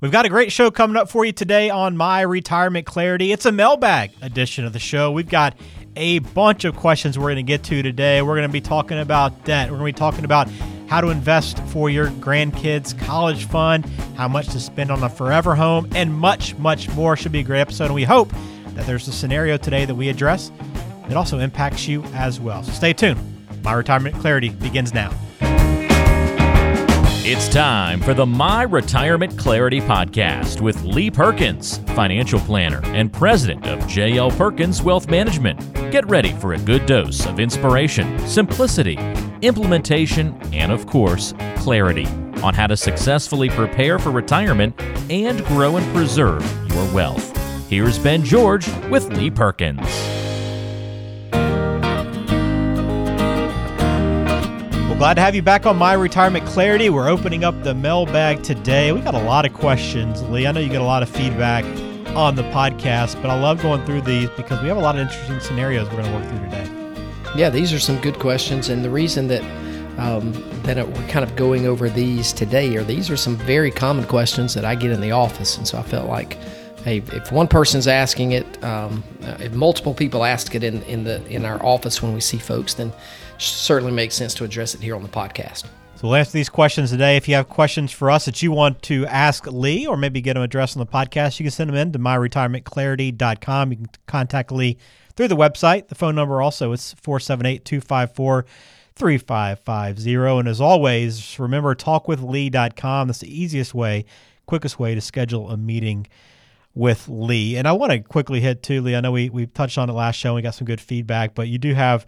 We've got a great show coming up for you today on My Retirement Clarity. It's a mailbag edition of the show. We've got a bunch of questions we're going to get to today. We're going to be talking about debt. We're going to be talking about how to invest for your grandkids' college fund, how much to spend on a forever home, and much, much more. Should be a great episode. And we hope that there's a scenario today that we address that also impacts you as well. So stay tuned. My Retirement Clarity begins now. It's time for the My Retirement Clarity Podcast with Lee Perkins, financial planner and president of JL Perkins Wealth Management. Get ready for a good dose of inspiration, simplicity, implementation, and of course, clarity on how to successfully prepare for retirement and grow and preserve your wealth. Here's Ben George with Lee Perkins. Glad to have you back on My Retirement Clarity. We're opening up the mailbag today. We got a lot of questions, Lee. I know you get a lot of feedback on the podcast, but I love going through these because we have a lot of interesting scenarios we're going to work through today. Yeah, these are some good questions, and the reason that um, that we're kind of going over these today are these are some very common questions that I get in the office, and so I felt like hey, if one person's asking it, um, if multiple people ask it in, in the in our office when we see folks, then certainly makes sense to address it here on the podcast. So we'll answer these questions today. If you have questions for us that you want to ask Lee or maybe get them addressed on the podcast, you can send them in to myretirementclarity.com. You can contact Lee through the website. The phone number also is 478 254 3550. And as always, remember talkwithlee.com. That's the easiest way, quickest way to schedule a meeting with Lee. And I want to quickly hit too, Lee. I know we, we touched on it last show and we got some good feedback, but you do have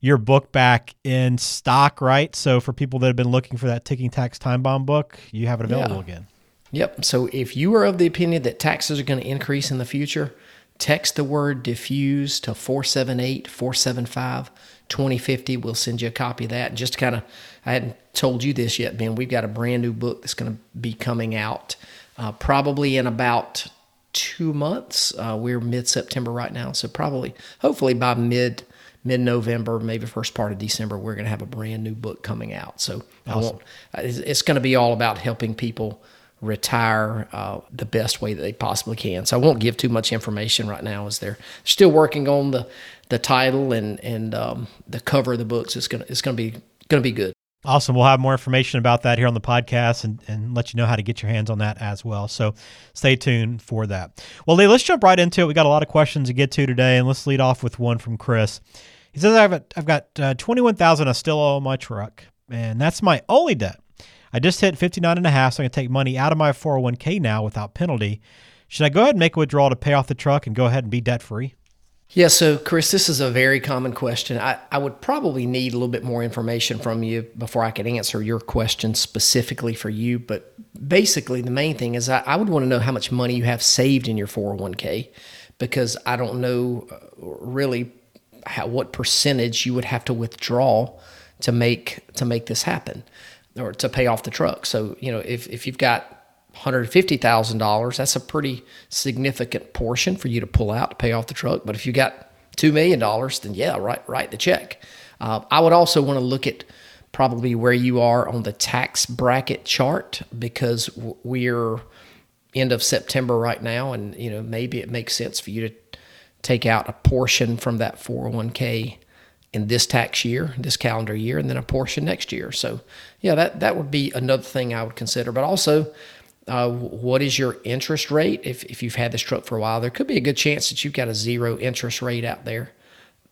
your book back in stock, right? So for people that have been looking for that ticking tax time bomb book, you have it available yeah. again. Yep. So if you are of the opinion that taxes are going to increase in the future, text the word defuse to 478 475 2050. We'll send you a copy of that. And just kind of, I hadn't told you this yet, Ben. We've got a brand new book that's going to be coming out uh, probably in about two months. Uh, we're mid September right now. So probably, hopefully by mid mid November, maybe first part of December, we're going to have a brand new book coming out. So awesome. I won't. It's going to be all about helping people retire uh, the best way that they possibly can. So I won't give too much information right now, as they're still working on the the title and and um, the cover of the books. It's gonna it's gonna be gonna be good. Awesome. We'll have more information about that here on the podcast and, and let you know how to get your hands on that as well. So stay tuned for that. Well, Lee, let's jump right into it. We got a lot of questions to get to today, and let's lead off with one from Chris. He says, I've, I've got uh, 21000 I still owe my truck, and that's my only debt. I just hit 59 and a half, so I can take money out of my 401k now without penalty. Should I go ahead and make a withdrawal to pay off the truck and go ahead and be debt free? Yeah, so Chris, this is a very common question. I, I would probably need a little bit more information from you before I could answer your question specifically for you. But basically, the main thing is I, I would want to know how much money you have saved in your 401k because I don't know uh, really how, what percentage you would have to withdraw to make to make this happen or to pay off the truck. So you know if if you've got $150,000, that's a pretty significant portion for you to pull out to pay off the truck. But if you got $2 million, then yeah, write, write the check. Uh, I would also want to look at probably where you are on the tax bracket chart because we're end of September right now. And, you know, maybe it makes sense for you to take out a portion from that 401k in this tax year, this calendar year, and then a portion next year. So, yeah, that that would be another thing I would consider. But also, uh, what is your interest rate? If if you've had this truck for a while, there could be a good chance that you've got a zero interest rate out there.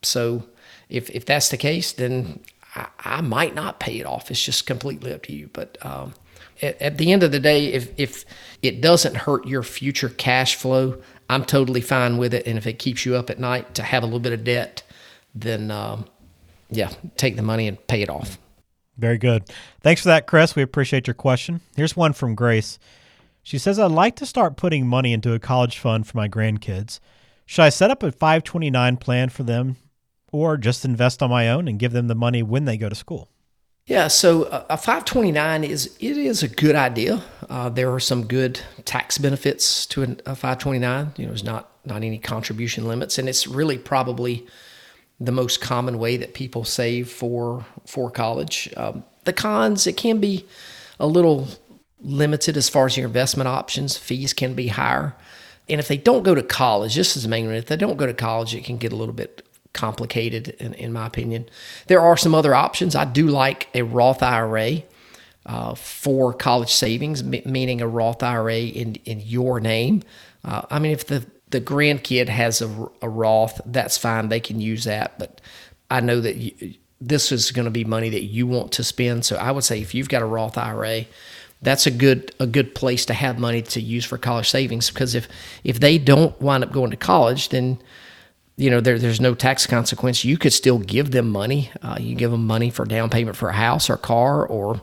So, if if that's the case, then I, I might not pay it off. It's just completely up to you. But um, at, at the end of the day, if if it doesn't hurt your future cash flow, I'm totally fine with it. And if it keeps you up at night to have a little bit of debt, then um, yeah, take the money and pay it off. Very good. Thanks for that, Chris. We appreciate your question. Here's one from Grace. She says, I'd like to start putting money into a college fund for my grandkids. Should I set up a 529 plan for them or just invest on my own and give them the money when they go to school? Yeah, so a 529 is it is a good idea. Uh, there are some good tax benefits to a 529. You know, there's not not any contribution limits, and it's really probably the most common way that people save for for college. Um, the cons, it can be a little limited as far as your investment options. Fees can be higher. And if they don't go to college, this is the main one. If they don't go to college, it can get a little bit complicated, in, in my opinion. There are some other options. I do like a Roth IRA uh, for college savings, m- meaning a Roth IRA in, in your name. Uh, I mean, if the, the grandkid has a, a Roth, that's fine. They can use that. But I know that you, this is going to be money that you want to spend. So I would say if you've got a Roth IRA, that's a good a good place to have money to use for college savings because if if they don't wind up going to college, then you know there, there's no tax consequence. You could still give them money. Uh, you give them money for down payment for a house or a car or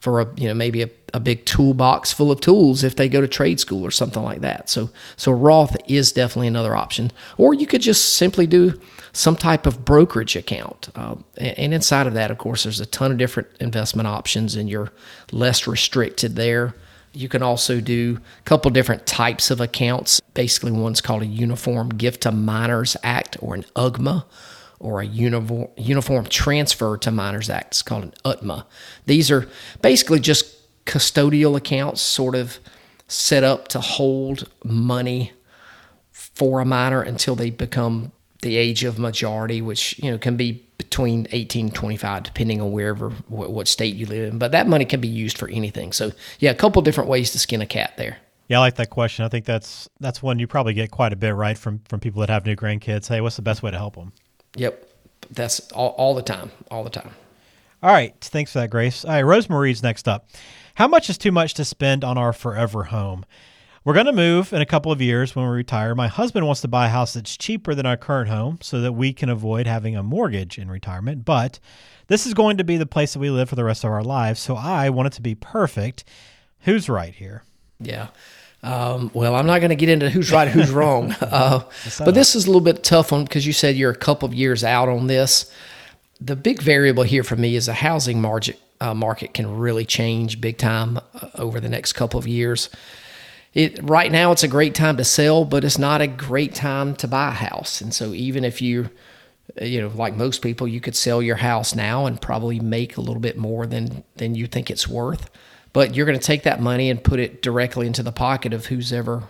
for a you know maybe a, a big toolbox full of tools if they go to trade school or something like that. So so Roth is definitely another option. Or you could just simply do some type of brokerage account. Uh, and inside of that, of course, there's a ton of different investment options, and you're less restricted there. You can also do a couple different types of accounts. Basically, one's called a Uniform Gift to Minors Act or an UGMA, or a uniform, uniform Transfer to Minors Act. It's called an UTMA. These are basically just custodial accounts, sort of set up to hold money for a minor until they become the age of majority, which you know can be between 18 and 25, depending on wherever what, what, state you live in. But that money can be used for anything. So yeah, a couple different ways to skin a cat there. Yeah, I like that question. I think that's that's one you probably get quite a bit right from from people that have new grandkids. Hey, what's the best way to help them? Yep, that's all, all the time, all the time. All right, thanks for that, Grace. All right, Rosemarie's next up. How much is too much to spend on our forever home? We're going to move in a couple of years when we retire. My husband wants to buy a house that's cheaper than our current home so that we can avoid having a mortgage in retirement. But this is going to be the place that we live for the rest of our lives. So I want it to be perfect. Who's right here? Yeah. Um, well, I'm not going to get into who's right, who's wrong. Uh, but this is a little bit tough one because you said you're a couple of years out on this. The big variable here for me is the housing market. Uh, market can really change big time uh, over the next couple of years it right now it's a great time to sell, but it's not a great time to buy a house. And so even if you you know, like most people, you could sell your house now and probably make a little bit more than than you think it's worth. But you're going to take that money and put it directly into the pocket of who's ever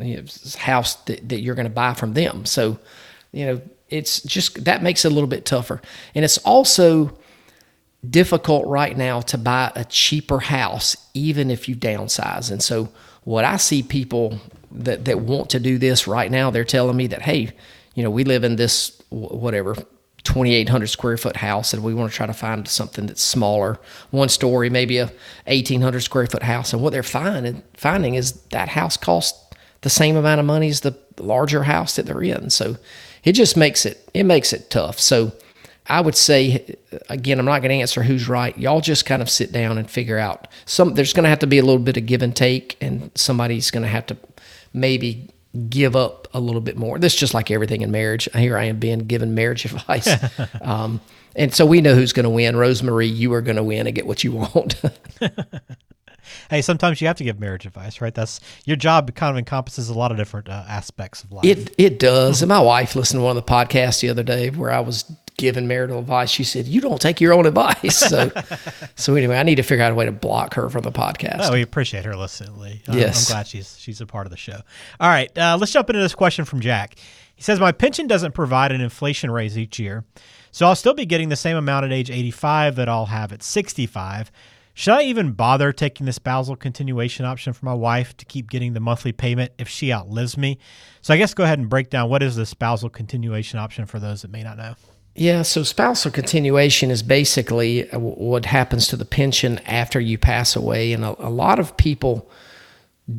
you know, house that, that you're going to buy from them. So, you know, it's just that makes it a little bit tougher. And it's also difficult right now to buy a cheaper house, even if you downsize. And so what I see people that, that want to do this right now, they're telling me that, hey, you know, we live in this whatever 2,800 square foot house, and we want to try to find something that's smaller, one story, maybe a 1,800 square foot house. And what they're finding finding is that house costs the same amount of money as the larger house that they're in. So it just makes it it makes it tough. So I would say again, I'm not going to answer who's right. Y'all just kind of sit down and figure out some. There's going to have to be a little bit of give and take, and somebody's going to have to maybe give up a little bit more. This is just like everything in marriage. Here I am being given marriage advice. um, and so we know who's going to win. Rosemarie, you are going to win and get what you want. hey, sometimes you have to give marriage advice, right? That's your job. Kind of encompasses a lot of different uh, aspects of life. It it does. and my wife listened to one of the podcasts the other day where I was giving marital advice. She said, "You don't take your own advice." So, so anyway, I need to figure out a way to block her from the podcast. Oh, we appreciate her listening, Lee. yes, I'm glad she's she's a part of the show. All right, uh, let's jump into this question from Jack. He says, "My pension doesn't provide an inflation raise each year, so I'll still be getting the same amount at age 85 that I'll have at 65." Should I even bother taking the spousal continuation option for my wife to keep getting the monthly payment if she outlives me? So I guess go ahead and break down what is the spousal continuation option for those that may not know. Yeah, so spousal continuation is basically uh, what happens to the pension after you pass away. And a, a, lot of people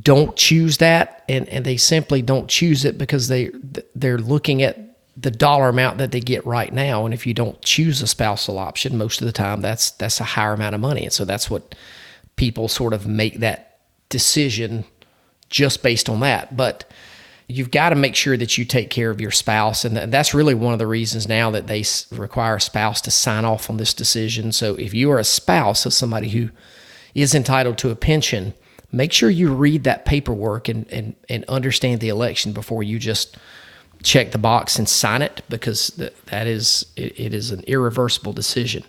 don't choose that, and, and they simply don't choose it because they, they're looking at the dollar amount that they get right now. And if you don't choose a spousal option, most of the time that's, that's a higher amount of money. And so that's what people sort of make that decision just based on that. But you've got to make sure that you take care of your spouse. And that's really one of the reasons now that they require a spouse to sign off on this decision. So if you are a spouse of somebody who is entitled to a pension, make sure you read that paperwork and, and, and understand the election before you just check the box and sign it because that is it, it is an irreversible decision.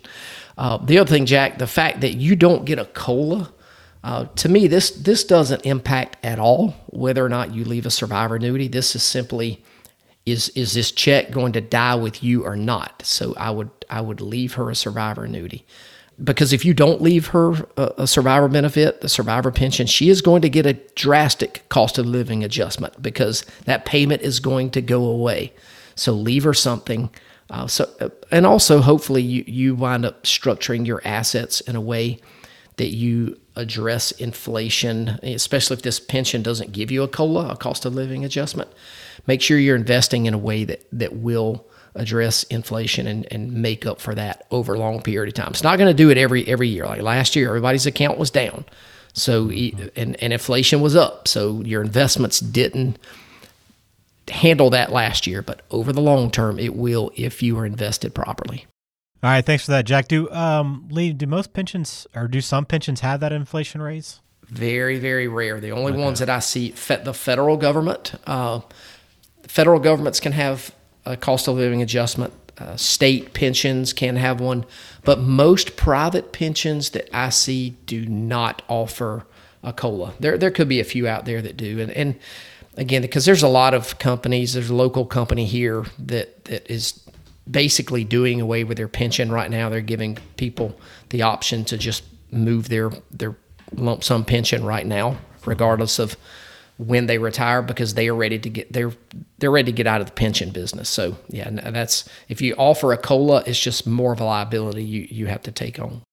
Uh, the other thing, Jack, the fact that you don't get a COLA Uh, to me, this this doesn't impact at all whether or not you leave a survivor annuity. This is simply is is this check going to die with you or not? So I would I would leave her a survivor annuity because if you don't leave her a, a, survivor benefit, the survivor pension, she is going to get a drastic cost of living adjustment because that payment is going to go away. So leave her something. Uh, so uh, and also hopefully you you wind up structuring your assets in a way that you address inflation, especially if this pension doesn't give you a cola, a cost of living adjustment. Make sure you're investing in a way that that will address inflation and, and make up for that over a long period of time. It's not going to do it every every year. Like last year, everybody's account was down, so and and inflation was up, so your investments didn't handle that last year. But over the long term, it will if you are invested properly. All right, thanks for that, Jack. Do um, Lee? Do most pensions or do some pensions have that inflation raise? Very, very rare. The only okay. ones that I see, the federal government, uh, federal governments can have a cost of living adjustment. Uh, state pensions can have one, but most private pensions that I see do not offer a cola. There, there could be a few out there that do, and and again, because there's a lot of companies. There's a local company here that that is basically doing away with their pension right now. They're giving people the option to just move their their lump sum pension right now, regardless of when they retire because they are ready to get they're they're ready to get out of the pension business. So yeah, that's if you offer a cola, it's just more of a liability you you have to take on.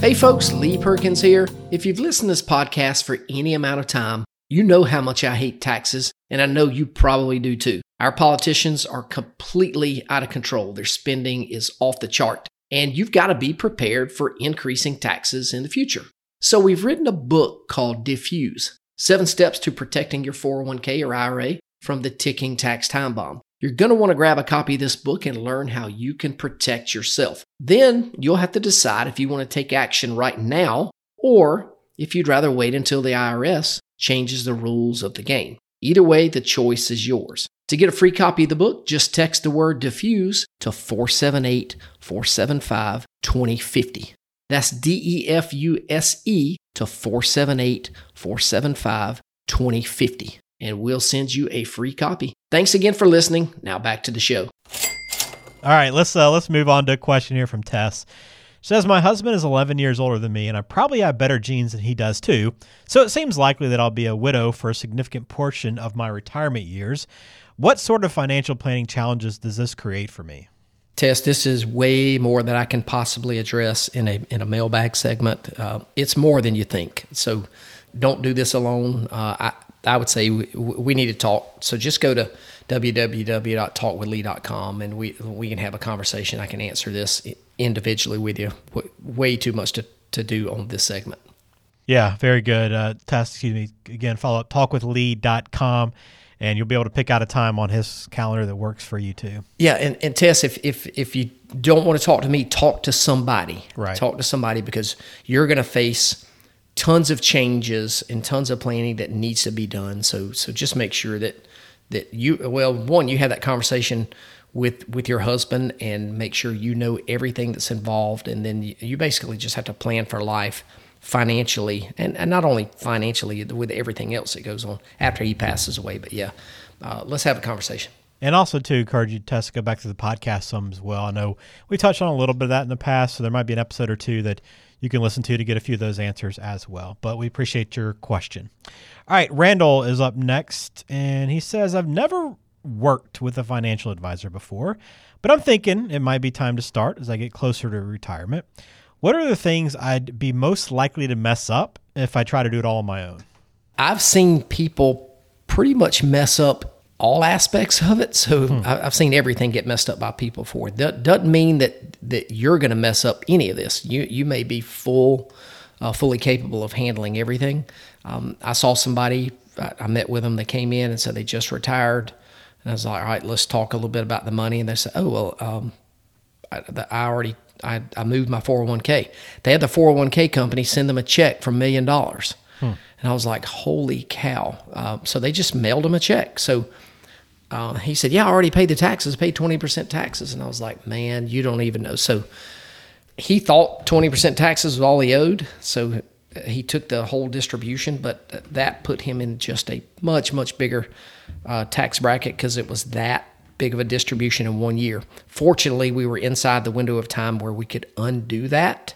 Hey folks, Lee Perkins here. If you've listened to this podcast for any amount of time, you know how much I hate taxes, and I know you probably do too. Our politicians are completely out of control. Their spending is off the chart, and you've got to be prepared for increasing taxes in the future. So we've written a book called Defuse Seven Steps to Protecting Your 401k or IRA from the Ticking Tax Time Bomb. You're going to want to grab a copy of this book and learn how you can protect yourself. Then you'll have to decide if you want to take action right now or if you'd rather wait until the IRS changes the rules of the game. Either way, the choice is yours. To get a free copy of the book, just text the word defuse to 478 475 2050. That's D E F U S E to 478 475 2050. And we'll send you a free copy. Thanks again for listening. Now back to the show. All right, let's uh, let's move on to a question here from Tess. She says my husband is 11 years older than me, and I probably have better genes than he does too. So it seems likely that I'll be a widow for a significant portion of my retirement years. What sort of financial planning challenges does this create for me? Tess, this is way more than I can possibly address in a in a mailbag segment. Uh, it's more than you think. So don't do this alone. Uh, I I would say we, we, need to talk. So just go to www.talkwithlee.com and we we can have a conversation. I can answer this individually with you. Way too much to, to do on this segment. Yeah, very good. Uh, Tess, excuse me. Again, follow up talkwithlee.com and you'll be able to pick out a time on his calendar that works for you too. Yeah, and, and Tess, if, if if you don't want to talk to me, talk to somebody. Right. Talk to somebody because you're going to face tons of changes and tons of planning that needs to be done. So so just make sure that that you well one you have that conversation with with your husband and make sure you know everything that's involved and then you, basically just have to plan for life financially, and, and not only financially with everything else that goes on after he passes away. But yeah, uh, let's have a conversation. And also to encourage you, Tess, to go back to the podcast some as well. I know we touched on a little bit of that in the past, so there might be an episode or two that you can listen to to get a few of those answers as well. But we appreciate your question. All right, Randall is up next, and he says, I've never worked with a financial advisor before, but I'm thinking it might be time to start as I get closer to retirement. What are the things I'd be most likely to mess up if I try to do it all on my own? I've seen people pretty much mess up all aspects of it. So hmm. I've seen everything get messed up by people for it. That doesn't mean that that you're going to mess up any of this. You you may be full, uh, fully capable of handling everything. Um, I saw somebody. I, I met with them. They came in and said they just retired. And I was like, all right, let's talk a little bit about the money. And they said, oh well, um, I, I already I, I moved my 401k. They had the 401k company send them a check for a million dollars. Hmm. And I was like, holy cow. Uh, so they just mailed them a check. So uh, he said, yeah, I already paid the taxes, paid 20% taxes. And I was like, man, you don't even know. So he thought 20% taxes was all he owed. So he took the whole distribution, but that put him in just a much, much bigger uh, tax bracket because it was that big of a distribution in one year. Fortunately, we were inside the window of time where we could undo that.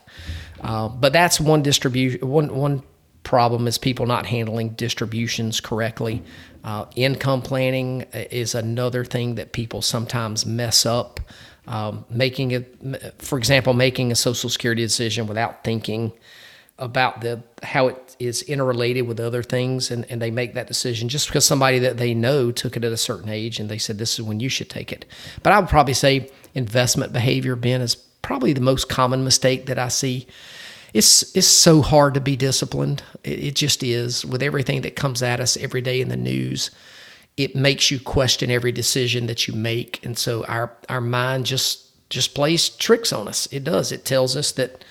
Uh, but that's one distribution, one, one problem is people not handling distributions correctly. Uh, income planning is another thing that people sometimes mess up. Um, making it, for example, making a social security decision without thinking about the how it is interrelated with other things, and, and they make that decision just because somebody that they know took it at a certain age, and they said this is when you should take it. But I would probably say investment behavior, Ben, is probably the most common mistake that I see it's it's so hard to be disciplined. It, it, just is with everything that comes at us every day in the news. It makes you question every decision that you make, and so our our mind just just plays tricks on us. It does. It tells us that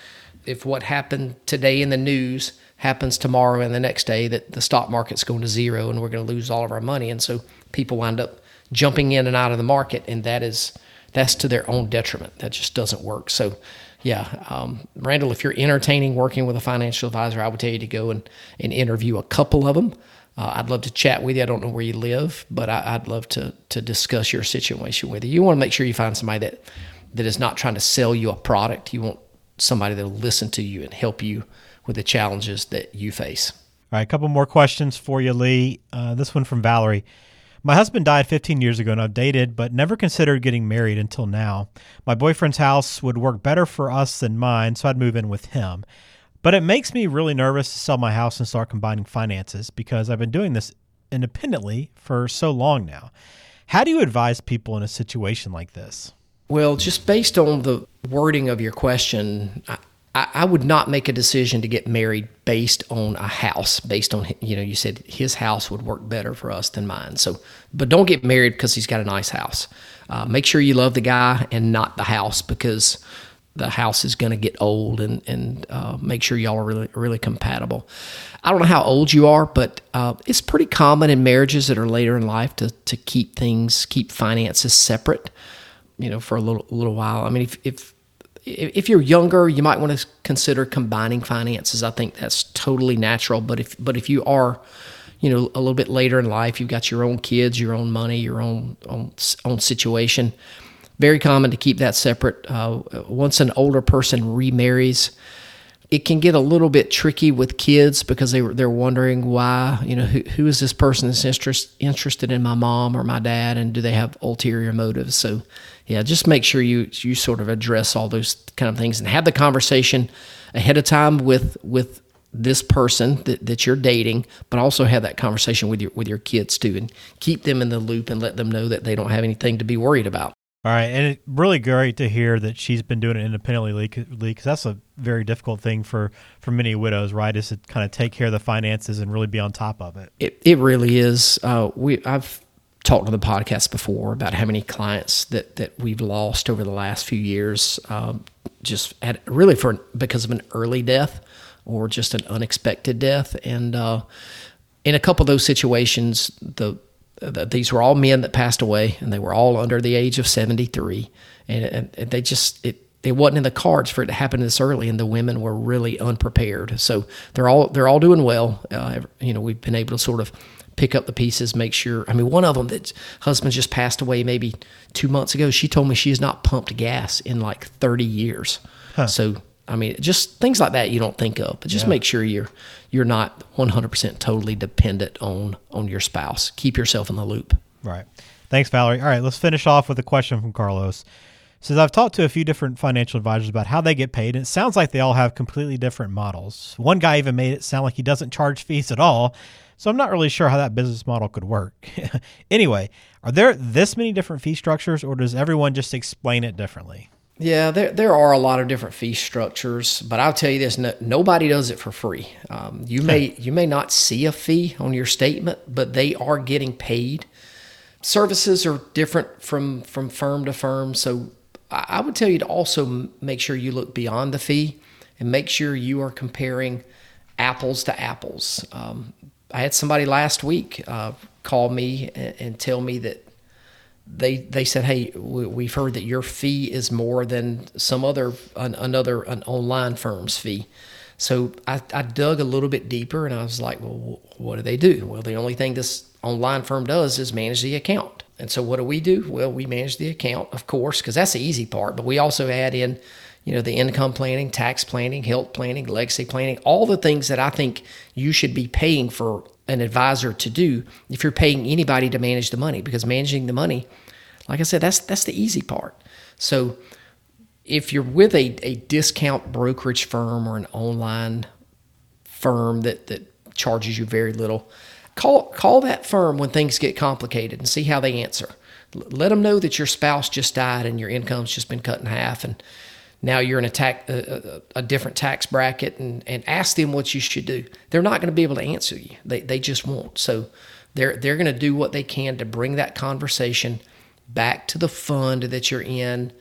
if what happened today in the news happens tomorrow and the next day, that the stock market's going to zero and we're going to lose all of our money, and so people wind up jumping in and out of the market, and that is that's to their own detriment. That just doesn't work. So yeah, um, Randall, if you're entertaining working with a financial advisor, I would tell you to go and, and interview a couple of them. Uh, I'd love to chat with you. I don't know where you live, but I, would love to to discuss your situation with you. You want to make sure you find somebody that that is not trying to sell you a product. You want somebody that'll listen to you and help you with the challenges that you face. All right, a couple more questions for you, Lee. Uh, this one from Valerie. My husband died 15 years ago and I've dated, but never considered getting married until now. My boyfriend's house would work better for us than mine, so I'd move in with him. But it makes me really nervous to sell my house and start combining finances because I've been doing this independently for so long now. How do you advise people in a situation like this? Well, just based on the wording of your question, I, I would not make a decision to get married based on a house, based on, you know, you said his house would work better for us than mine. So, but don't get married because he's got a nice house. Uh, make sure you love the guy and not the house because the house is going to get old and, and uh, make sure y'all are really, really compatible. I don't know how old you are, but uh, it's pretty common in marriages that are later in life to, to keep things, keep finances separate, you know, for a little, little while. I mean, if, if if you're younger, you might want to consider combining finances. I think that's totally natural. But if but if you are, you know, a little bit later in life, you've got your own kids, your own money, your own own, own situation. Very common to keep that separate. Uh, once an older person remarries, it can get a little bit tricky with kids because they they're wondering why you know who, who is this person that's interest, interested in my mom or my dad and do they have ulterior motives so yeah just make sure you you sort of address all those kind of things and have the conversation ahead of time with with this person that, that you're dating but also have that conversation with your with your kids too and keep them in the loop and let them know that they don't have anything to be worried about all right, and it's really great to hear that she's been doing it independently, because that's a very difficult thing for for many widows, right? Is to kind of take care of the finances and really be on top of it. It it really is. Uh, we I've talked on the podcast before about how many clients that that we've lost over the last few years, um, just at really for because of an early death or just an unexpected death, and uh, in a couple of those situations, the these were all men that passed away, and they were all under the age of 73. And, and they just, it, it wasn't in the cards for it to happen this early, and the women were really unprepared. So they're all they're all doing well. Uh, you know, we've been able to sort of pick up the pieces, make sure. I mean, one of them that husband just passed away maybe two months ago. She told me she has not pumped gas in like thirty years. Huh. So I mean, just things like that you don't think of, but just yeah. make sure you're you're not 100% totally dependent on on your spouse. Keep yourself in the loop. Right. Thanks, Valerie. All right, let's finish off with a question from Carlos. says I've talked to a few different financial advisors about how they get paid, and it sounds like they all have completely different models. One guy even made it sound like he doesn't charge fees at all. So I'm not really sure how that business model could work. anyway, are there this many different fee structures, or does everyone just explain it differently? Yeah, there there are a lot of different fee structures, but I'll tell you this: no, nobody does it for free. Um, you may you may not see a fee on your statement, but they are getting paid. Services are different from from firm to firm, so I would tell you to also make sure you look beyond the fee and make sure you are comparing apples to apples. Um, I had somebody last week uh, call me and, and tell me that they they said, "Hey, we, have heard that your fee is more than some other an, another an online firm's fee." So I, I dug a little bit deeper, and I was like, "Well, what do they do?" Well, the only thing this online firm does is manage the account. And so what do we do? Well, we manage the account, of course, because that's the easy part. But we also add in, you know, the income planning, tax planning, health planning, legacy planning, all the things that I think you should be paying for an advisor to do if you're paying anybody to manage the money because managing the money like i said that's that's the easy part. So if you're with a, a discount brokerage firm or an online firm that that charges you very little call call that firm when things get complicated and see how they answer. Let them know that your spouse just died and your income's just been cut in half and now you're in a, tax, a, a, different tax bracket and, and ask them what you should do. They're not going to be able to answer you. They, they just won't. So they're, they're going to do what they can to bring that conversation back to the fund that you're in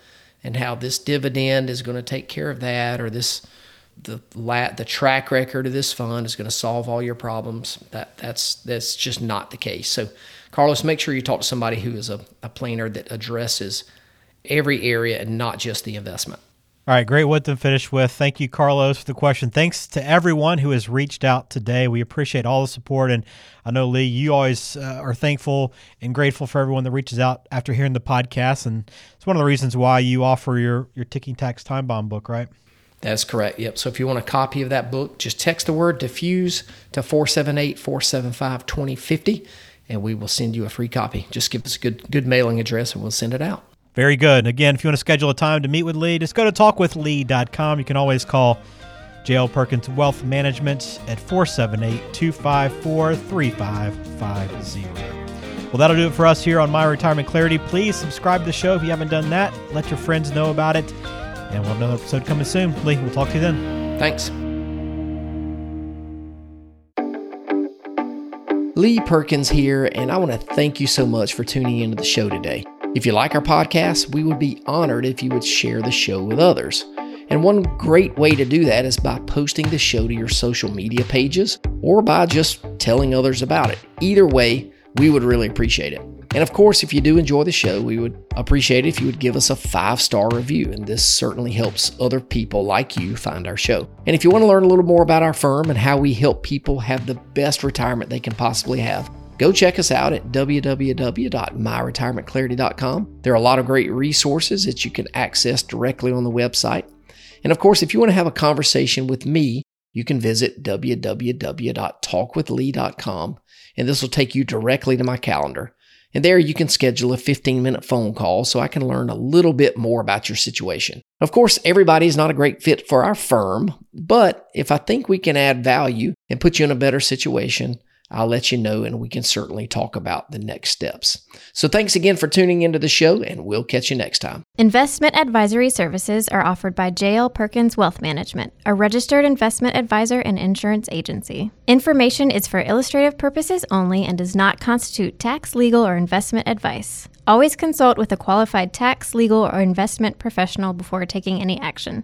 and how this dividend is going to take care of that or this the lat the track record of this fund is going to solve all your problems that that's that's just not the case so carlos make sure you talk to somebody who is a, a planner that addresses every area and not just the investment all right, great what to finish with. Thank you, Carlos, for the question. Thanks to everyone who has reached out today. We appreciate all the support. And I know, Lee, you always uh, are thankful and grateful for everyone that reaches out after hearing the podcast. And it's one of the reasons why you offer your, your Ticking Tax Time Bomb book, right? That's correct. Yep. So if you want a copy of that book, just text the word defuse to 478 475 2050 and we will send you a free copy. Just give us a good good mailing address and we'll send it out. Very good. Again, if you want to schedule a time to meet with Lee, just go to talkwithlee.com. You can always call JL Perkins Wealth Management at 478 254 3550. Well, that'll do it for us here on My Retirement Clarity. Please subscribe to the show if you haven't done that. Let your friends know about it. And we'll have another episode coming soon. Lee, we'll talk to you then. Thanks. Lee Perkins here, and I want to thank you so much for tuning into the show today. If you like our podcast, we would be honored if you would share the show with others. And one great way to do that is by posting the show to your social media pages or by just telling others about it. Either way, we would really appreciate it. And of course, if you do enjoy the show, we would appreciate it if you would give us a five star review. And this certainly helps other people like you find our show. And if you want to learn a little more about our firm and how we help people have the best retirement they can possibly have, Go check us out at www.myretirementclarity.com. There are a lot of great resources that you can access directly on the website. And of course, if you want to have a conversation with me, you can visit www.talkwithlee.com and this will take you directly to my calendar. And there you can schedule a 15 minute phone call so I can learn a little bit more about your situation. Of course, everybody is not a great fit for our firm, but if I think we can add value and put you in a better situation, I'll let you know and we can certainly talk about the next steps. So thanks again for tuning into the show and we'll catch you next time. Investment advisory services are offered by JL Perkins Wealth Management, a registered investment advisor and insurance agency. Information is for illustrative purposes only and does not constitute tax, legal, or investment advice. Always consult with a qualified tax, legal, or investment professional before taking any action.